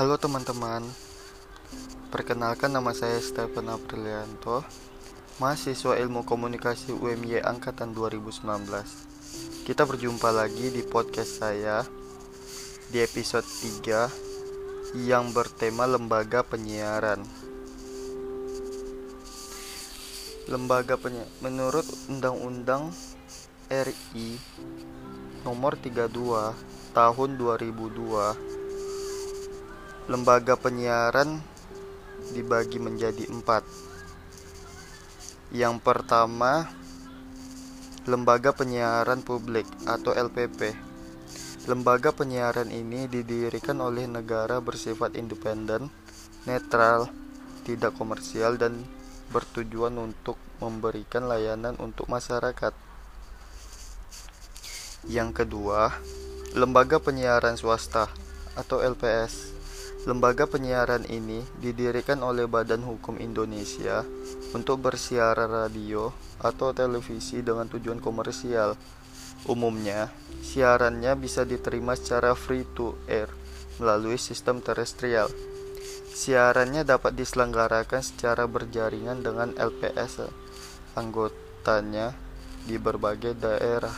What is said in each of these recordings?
Halo teman-teman, perkenalkan nama saya Stephen Aprilianto, mahasiswa ilmu komunikasi UMY Angkatan 2019. Kita berjumpa lagi di podcast saya di episode 3 yang bertema lembaga penyiaran. Lembaga penyiaran menurut Undang-Undang RI nomor 32 tahun 2002 lembaga penyiaran dibagi menjadi empat. Yang pertama, lembaga penyiaran publik atau LPP. Lembaga penyiaran ini didirikan oleh negara bersifat independen, netral, tidak komersial, dan bertujuan untuk memberikan layanan untuk masyarakat. Yang kedua, lembaga penyiaran swasta atau LPS Lembaga penyiaran ini didirikan oleh Badan Hukum Indonesia untuk bersiaran radio atau televisi dengan tujuan komersial. Umumnya, siarannya bisa diterima secara free to air melalui sistem terestrial. Siarannya dapat diselenggarakan secara berjaringan dengan LPS anggotanya di berbagai daerah.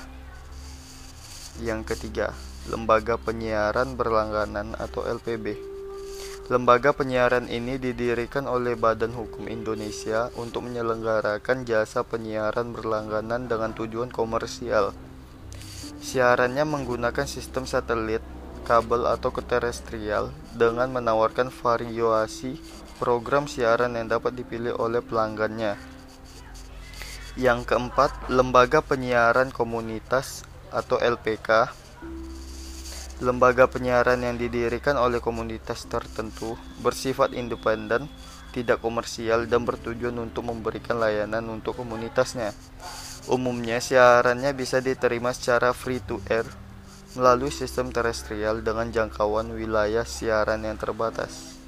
Yang ketiga, lembaga penyiaran berlangganan atau LPB. Lembaga penyiaran ini didirikan oleh Badan Hukum Indonesia untuk menyelenggarakan jasa penyiaran berlangganan dengan tujuan komersial. Siarannya menggunakan sistem satelit, kabel atau keterestrial dengan menawarkan variasi program siaran yang dapat dipilih oleh pelanggannya. Yang keempat, lembaga penyiaran komunitas atau LPK Lembaga penyiaran yang didirikan oleh komunitas tertentu bersifat independen, tidak komersial, dan bertujuan untuk memberikan layanan untuk komunitasnya. Umumnya, siarannya bisa diterima secara free to air melalui sistem terestrial dengan jangkauan wilayah siaran yang terbatas.